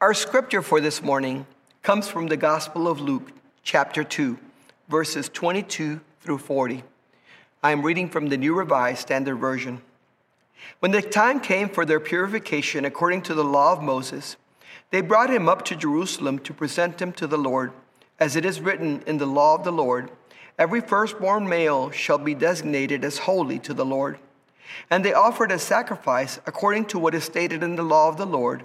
Our scripture for this morning comes from the Gospel of Luke, chapter 2, verses 22 through 40. I am reading from the New Revised Standard Version. When the time came for their purification according to the law of Moses, they brought him up to Jerusalem to present him to the Lord, as it is written in the law of the Lord Every firstborn male shall be designated as holy to the Lord. And they offered a sacrifice according to what is stated in the law of the Lord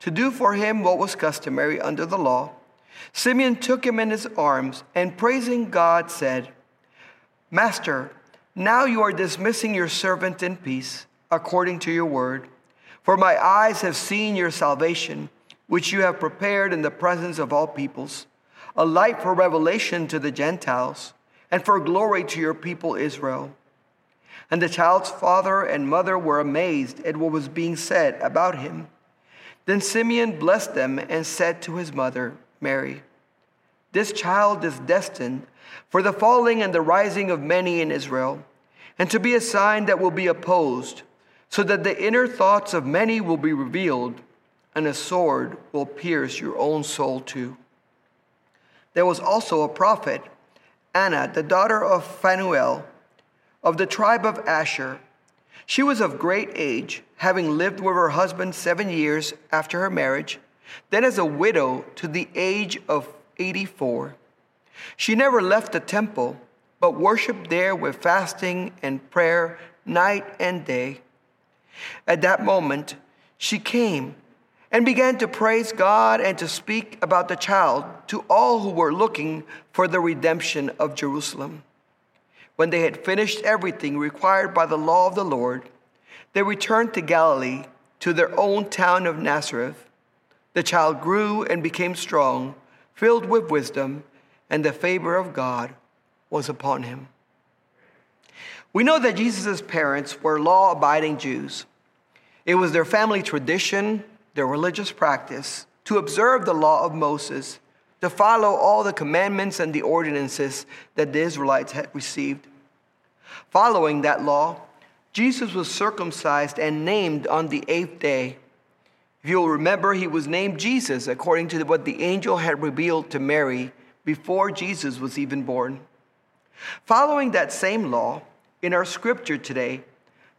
to do for him what was customary under the law, Simeon took him in his arms and praising God said, Master, now you are dismissing your servant in peace, according to your word. For my eyes have seen your salvation, which you have prepared in the presence of all peoples, a light for revelation to the Gentiles, and for glory to your people Israel. And the child's father and mother were amazed at what was being said about him. Then Simeon blessed them and said to his mother, Mary, This child is destined for the falling and the rising of many in Israel, and to be a sign that will be opposed, so that the inner thoughts of many will be revealed, and a sword will pierce your own soul too. There was also a prophet, Anna, the daughter of Phanuel of the tribe of Asher. She was of great age, having lived with her husband seven years after her marriage, then as a widow to the age of 84. She never left the temple, but worshiped there with fasting and prayer night and day. At that moment, she came and began to praise God and to speak about the child to all who were looking for the redemption of Jerusalem. When they had finished everything required by the law of the Lord, they returned to Galilee, to their own town of Nazareth. The child grew and became strong, filled with wisdom, and the favor of God was upon him. We know that Jesus' parents were law abiding Jews. It was their family tradition, their religious practice, to observe the law of Moses, to follow all the commandments and the ordinances that the Israelites had received. Following that law, Jesus was circumcised and named on the eighth day. If you'll remember, he was named Jesus according to what the angel had revealed to Mary before Jesus was even born. Following that same law, in our scripture today,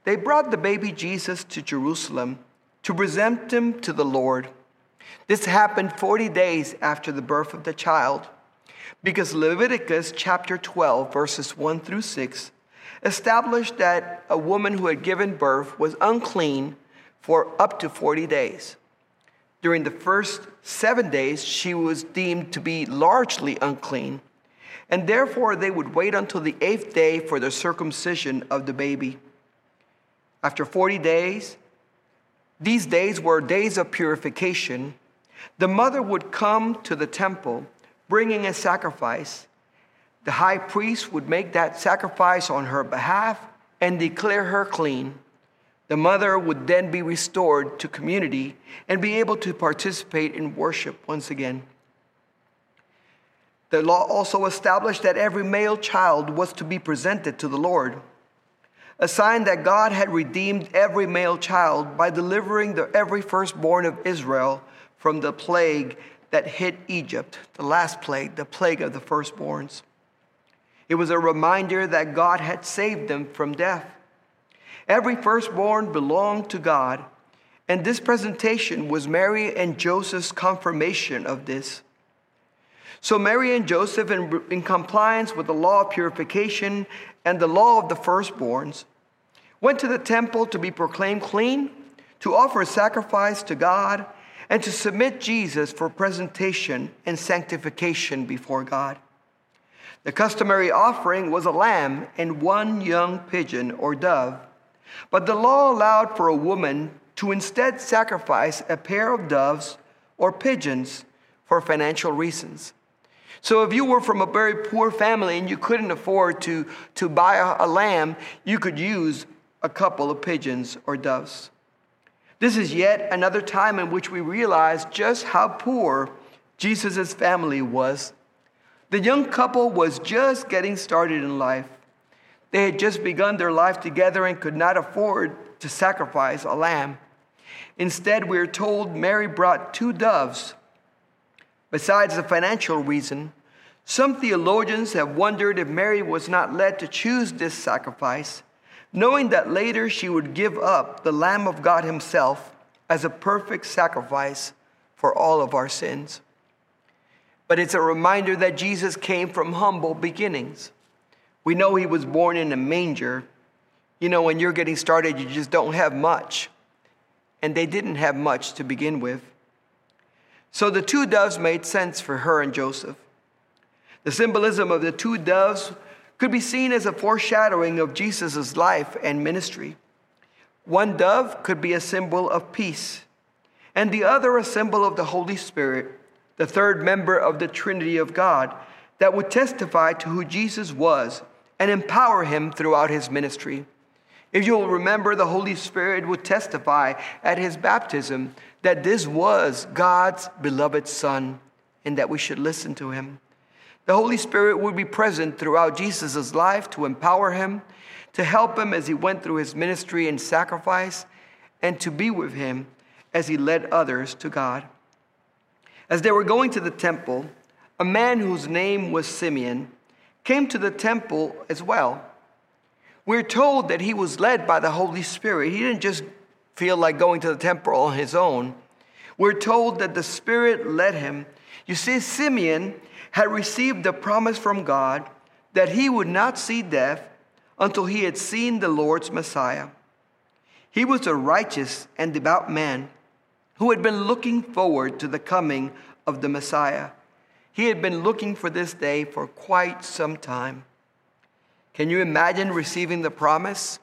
they brought the baby Jesus to Jerusalem to present him to the Lord. This happened 40 days after the birth of the child, because Leviticus chapter 12, verses 1 through 6 established that a woman who had given birth was unclean for up to 40 days. During the first seven days, she was deemed to be largely unclean, and therefore they would wait until the eighth day for the circumcision of the baby. After 40 days, these days were days of purification. The mother would come to the temple bringing a sacrifice the high priest would make that sacrifice on her behalf and declare her clean. The mother would then be restored to community and be able to participate in worship once again. The law also established that every male child was to be presented to the Lord, a sign that God had redeemed every male child by delivering the every firstborn of Israel from the plague that hit Egypt, the last plague, the plague of the firstborns. It was a reminder that God had saved them from death. Every firstborn belonged to God, and this presentation was Mary and Joseph's confirmation of this. So, Mary and Joseph, in, in, compliance with the law of purification and the law of the firstborns, went to the temple to be proclaimed clean, to offer a sacrifice to God, and to submit Jesus for presentation and sanctification before God. The customary offering was a lamb and one young pigeon or dove. But the law allowed for a woman to instead sacrifice a pair of doves or pigeons for financial reasons. So if you were from a very poor family and you couldn't afford to, to buy a, a lamb, you could use a couple of pigeons or doves. This is yet another time in which we realize just how poor Jesus' family was. The young couple was just getting started in life. They had just begun their life together and could not afford to sacrifice a lamb. Instead, we are told Mary brought two doves Besides the financial reason, some theologians have wondered if Mary was not led to choose this sacrifice, knowing that later she would give up the Lamb of God Himself as a perfect sacrifice for all of our sins. But it's a reminder that Jesus came from humble beginnings. We know He was born in a manger. You know, when you're getting started, you just don't have much. And they didn't have much to begin with. So the two doves made sense for her and Joseph. The symbolism of the two doves could be seen as a foreshadowing of Jesus' life and ministry. One dove could be a symbol of peace, and the other a symbol of the Holy Spirit, the third member of the Trinity of God, that would testify to who Jesus was and empower him throughout his ministry. If you'll remember, the Holy Spirit would testify at his baptism that this was God's beloved Son and that we should listen to him. The Holy Spirit would be present throughout Jesus' life to empower him, to help him as he went through his ministry and sacrifice, and to be with him as he led others to God. As they were going to the temple, a man whose name was Simeon came to the temple as well. We're told that he was led by the Holy Spirit. He didn't just feel like going to the temple on his own. We're told that the Spirit led him. You see, Simeon had received the promise from God that he would not see death until he had seen the Lord's Messiah. He was a righteous and devout man who had been looking forward to the coming of the Messiah. He had been looking for this day for quite some time. Can you imagine receiving the promise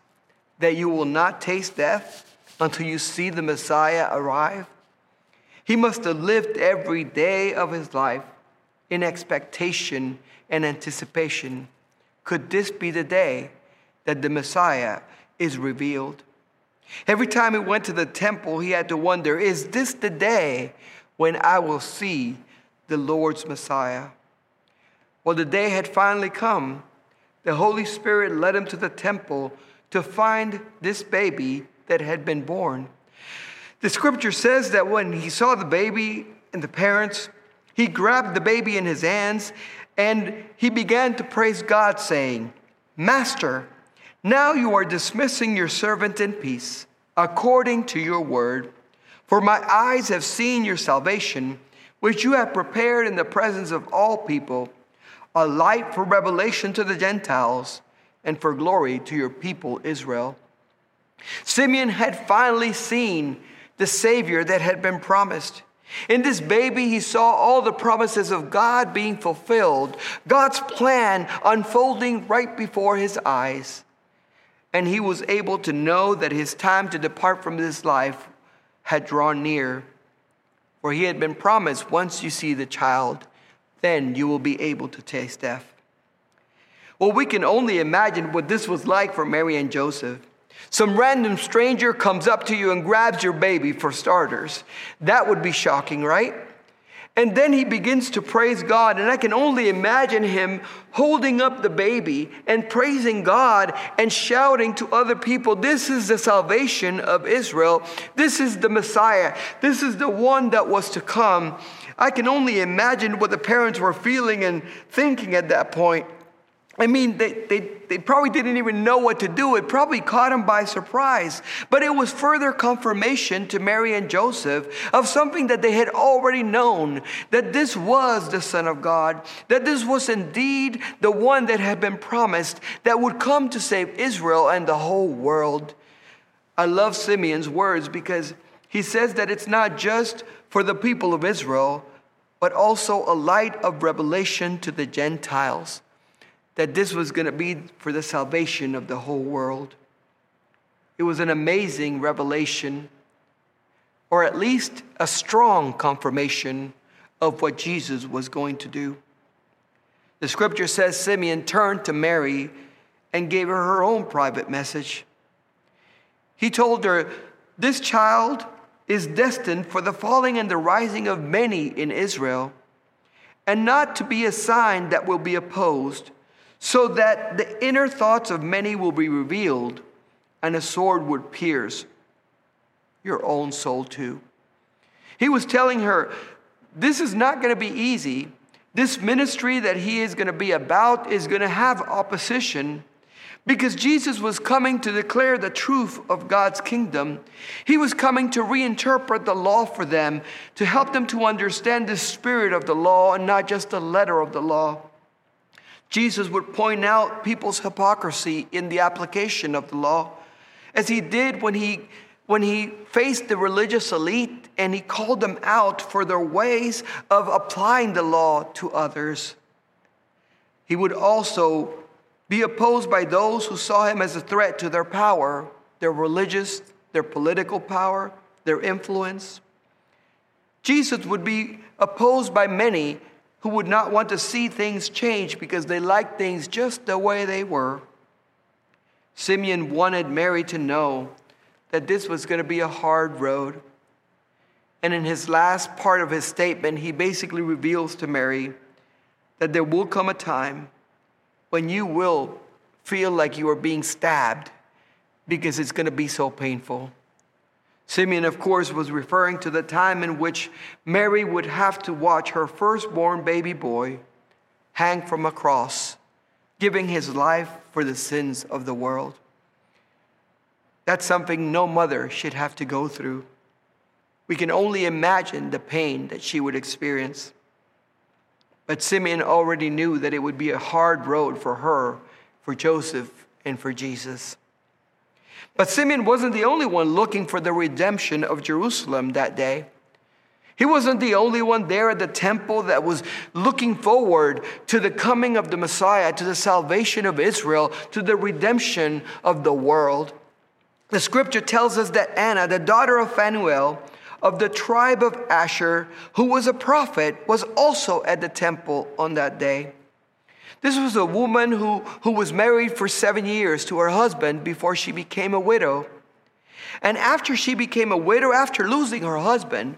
that you will not taste death until you see the Messiah arrive? He must have lived every day of his life in expectation and anticipation. Could this be the day that the Messiah is revealed? Every time he went to the temple, he had to wonder is this the day when I will see the Lord's Messiah? Well, the day had finally come. The Holy Spirit led him to the temple to find this baby that had been born. The scripture says that when he saw the baby and the parents, he grabbed the baby in his hands and he began to praise God, saying, Master, now you are dismissing your servant in peace, according to your word. For my eyes have seen your salvation, which you have prepared in the presence of all people, a light for revelation to the Gentiles and for glory to your people Israel. Simeon had finally seen the Savior that had been promised. In this baby, he saw all the promises of God being fulfilled, God's plan unfolding right before his eyes. And he was able to know that his time to depart from this life had drawn near. For he had been promised once you see the child, then you will be able to taste death. Well, we can only imagine what this was like for Mary and Joseph. Some random stranger comes up to you and grabs your baby, for starters. That would be shocking, right? And then he begins to praise God. And I can only imagine him holding up the baby and praising God and shouting to other people, This is the salvation of Israel. This is the Messiah. This is the one that was to come. I can only imagine what the parents were feeling and thinking at that point. I mean, they, they, they probably didn't even know what to do. It probably caught them by surprise. But it was further confirmation to Mary and Joseph of something that they had already known that this was the Son of God, that this was indeed the one that had been promised that would come to save Israel and the whole world. I love Simeon's words because he says that it's not just for the people of Israel, but also a light of revelation to the Gentiles that this was going to be for the salvation of the whole world. It was an amazing revelation. or at least a strong confirmation of what Jesus was going to do. The scripture says Simeon turned to Mary and gave her her own private message. He told her, This child is destined for the falling and the rising of many in Israel, and not to be a sign that will be opposed, so that the inner thoughts of many will be revealed, and a sword would pierce your own soul too. He was telling her, This is not going to be easy. This ministry that he is going to be about is going to have opposition because Jesus was coming to declare the truth of God's kingdom. He was coming to reinterpret the law for them, to help them to understand the spirit of the law and not just the letter of the law. Jesus would point out people's hypocrisy in the application of the law, as he did when he, when he faced the religious elite and he called them out for their ways of applying the law to others. He would also be opposed by those who saw him as a threat to their power, their religious, their political power, their influence. Jesus would be opposed by many who would not want to see things change because they liked things just the way they were. Simeon wanted Mary to know that this was going to be a hard road. And in his last part of his statement, he basically reveals to Mary that there will come a time when you will feel like you are being stabbed because it's going to be so painful. Simeon, of course, was referring to the time in which Mary would have to watch her firstborn baby boy hang from a cross, giving his life for the sins of the world. That's something no mother should have to go through. We can only imagine the pain that she would experience. But Simeon already knew that it would be a hard road for her, for Joseph, and for Jesus. But Simeon wasn't the only one looking for the redemption of Jerusalem that day. He wasn't the only one there at the temple that was looking forward to the coming of the Messiah, to the salvation of Israel, to the redemption of the world. The scripture tells us that Anna, the daughter of Phanuel, of the tribe of Asher, who was a prophet, was also at the temple on that day. This was a woman who, who was married for seven years to her husband before she became a widow. And after she became a widow, after losing her husband,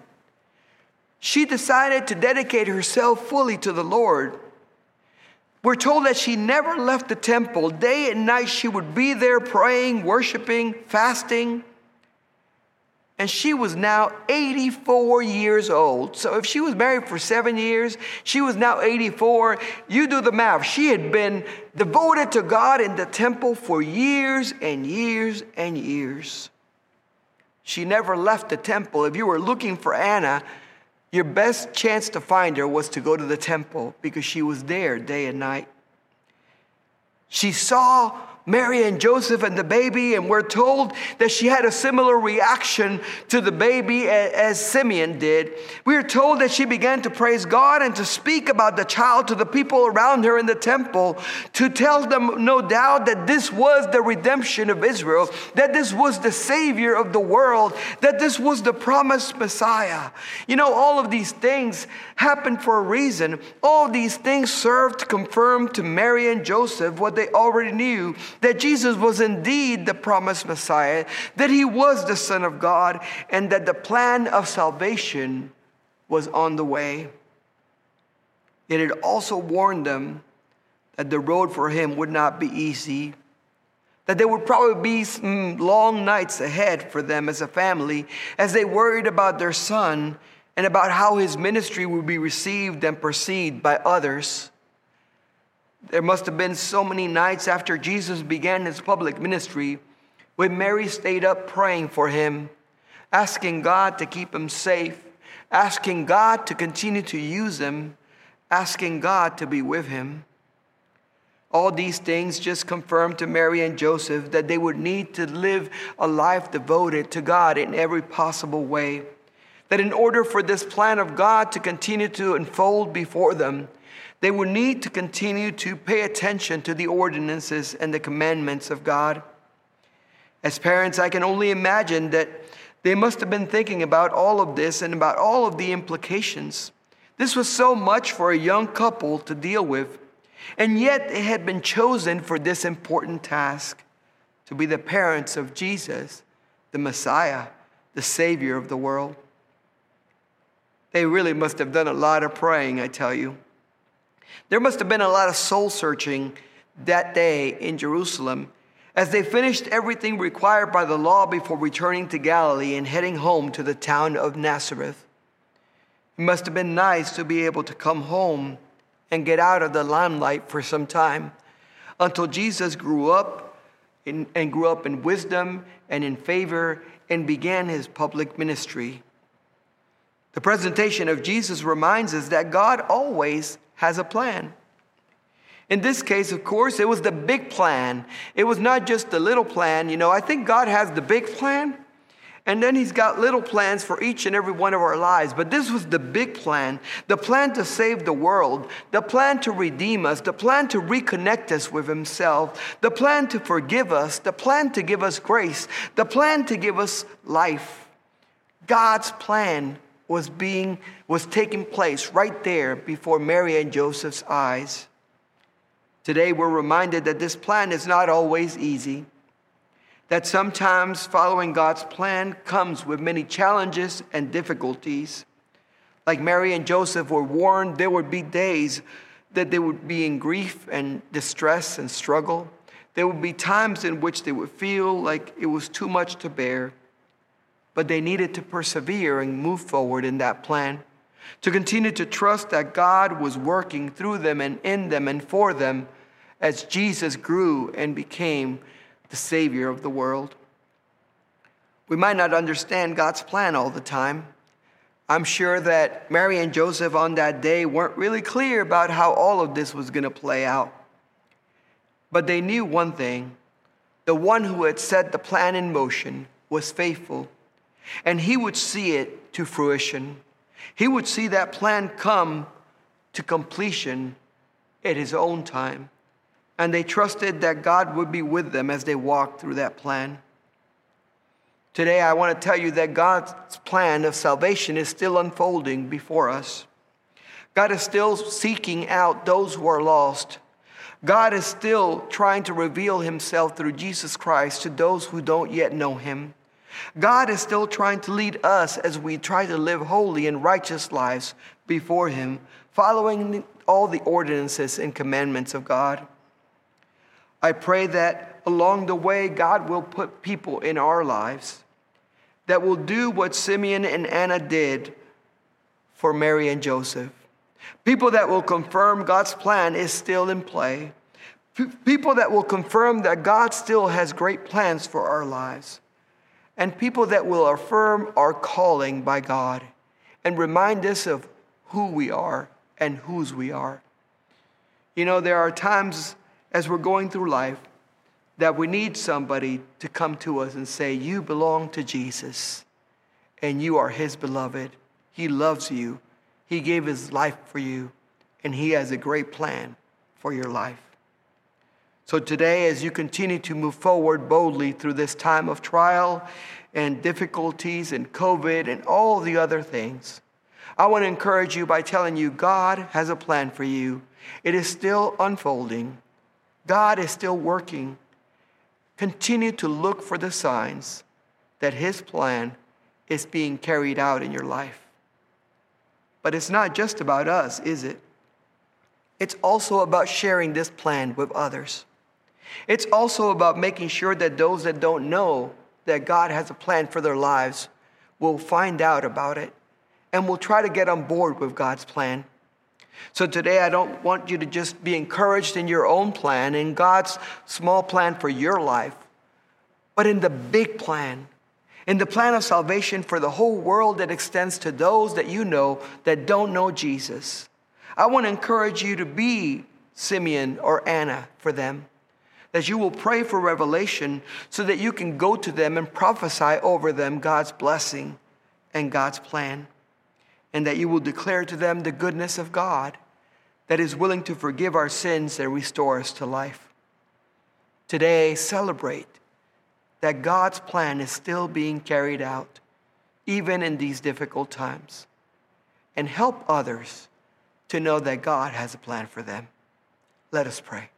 she decided to dedicate herself fully to the Lord. We're told that she never left the temple. Day and night, she would be there praying, worshiping, fasting and she was now 84 years old. So if she was married for seven years, she was now 84. You do the math. She had been devoted to God in the temple for years and years and years. She never left the temple. If you were looking for Anna, your best chance to find her was to go to the temple because she was there day and night. She saw Mary and Joseph and the baby, and we're told that she had a similar reaction to the baby as Simeon did. We are told that she began to praise God and to speak about the child to the people around her in the temple, to tell them, no doubt, that this was the redemption of Israel, that this was the Savior of the world, that this was the promised Messiah. You know, all of these things happened for a reason. All these things served to confirm to Mary and Joseph what they already knew that Jesus was indeed the promised Messiah, that he was the Son of God, and that the plan of salvation was on the way. Yet it also warned them that the road for him would not be easy, that there would probably be some long nights ahead for them as a family as they worried about their son and about how his ministry would be received and perceived by others. There must have been so many nights after Jesus began his public ministry when Mary stayed up praying for him, asking God to keep him safe, asking God to continue to use him, asking God to be with him. All these things just confirmed to Mary and Joseph that they would need to live a life devoted to God in every possible way. That in order for this plan of God to continue to unfold before them, they will need to continue to pay attention to the ordinances and the commandments of God. As parents, I can only imagine that They must have been thinking about all of this and about all of the implications. This was so much for a young couple to deal with, and yet they had been chosen for this important task to be the parents of Jesus, the Messiah, the Savior of the world. They really must have done a lot of praying, I tell you. There must have been a lot of soul searching that day in Jerusalem as they finished everything required by the law before returning to Galilee and heading home to the town of Nazareth. It must have been nice to be able to come home and get out of the limelight for some time until Jesus grew up in, and grew up in wisdom and in favor and began his public ministry. The presentation of Jesus reminds us that God always has a plan. In this case, of course, it was the big plan. It was not just the little plan. You know, I think God has the big plan, and then He's got little plans for each and every one of our lives. But this was the big plan the plan to save the world, the plan to redeem us, the plan to reconnect us with Himself, the plan to forgive us, the plan to give us grace, the plan to give us life. God's plan was being was taking place right there before Mary and Joseph's eyes. Today, we're reminded that this plan is not always easy, that sometimes following God's plan comes with many challenges and difficulties. Like Mary and Joseph were warned, there would be days that they would be in grief and distress and struggle. There would be times in which they would feel like it was too much to bear, but they needed to persevere and move forward in that plan to continue to trust that God was working through them and in them and for them as Jesus grew and became the Savior of the world. We might not understand God's plan all the time. I'm sure that Mary and Joseph on that day weren't really clear about how all of this was going to play out. But they knew one thing the one who had set the plan in motion was faithful, and he would see it to fruition. He would see that plan come to completion at his own time. And they trusted that God would be with them as they walked through that plan. Today, I want to tell you that God's plan of salvation is still unfolding before us. God is still seeking out those who are lost. God is still trying to reveal himself through Jesus Christ to those who don't yet know him. God is still trying to lead us as we try to live holy and righteous lives before Him, following all the ordinances and commandments of God. I pray that along the way, God will put people in our lives that will do what Simeon and Anna did for Mary and Joseph. People that will confirm God's plan is still in play. People that will confirm that God still has great plans for our lives and people that will affirm our calling by God and remind us of who we are and whose we are. You know, there are times as we're going through life that we need somebody to come to us and say, You belong to Jesus and you are his beloved. He loves you, he gave his life for you, and he has a great plan for your life. So today, as you continue to move forward boldly through this time of trial and difficulties and COVID and all the other things, I want to encourage you by telling you God has a plan for you. It is still unfolding, God is still working. Continue to look for the signs that His plan is being carried out in your life. But it's not just about us, is it? It's also about sharing this plan with others. It's also about making sure that those that don't know that God has a plan for their lives will find out about it and will try to get on board with God's plan. So today, I don't want you to just be encouraged in your own plan, in God's small plan for your life, but in the big plan, in the plan of salvation for the whole world that extends to those that you know that don't know Jesus. I want to encourage you to be Simeon or Anna for them that you will pray for revelation so that you can go to them and prophesy over them God's blessing and God's plan, and that you will declare to them the goodness of God that is willing to forgive our sins and restore us to life. Today, celebrate that God's plan is still being carried out even in these difficult times, and help others to know that God has a plan for them. Let us pray.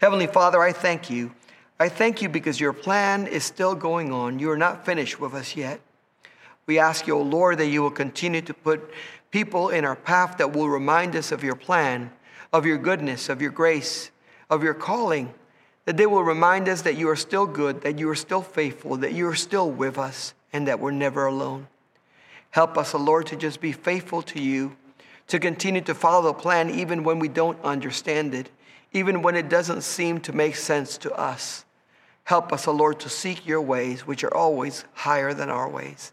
Heavenly Father, I thank you. I thank you because your plan is still going on. You are not finished with us yet. We ask you, O Lord, that you will continue to put people in our path that will remind us of your plan, of your goodness, of your grace, of your calling, that they will remind us that you are still good, that you are still faithful, that you are still with us, and that we're never alone. Help us, O Lord, to just be faithful to you, to continue to follow the plan even when we don't understand it, even when it doesn't seem to make sense to us. Help us, O Lord, to seek your ways, which are always higher than our ways.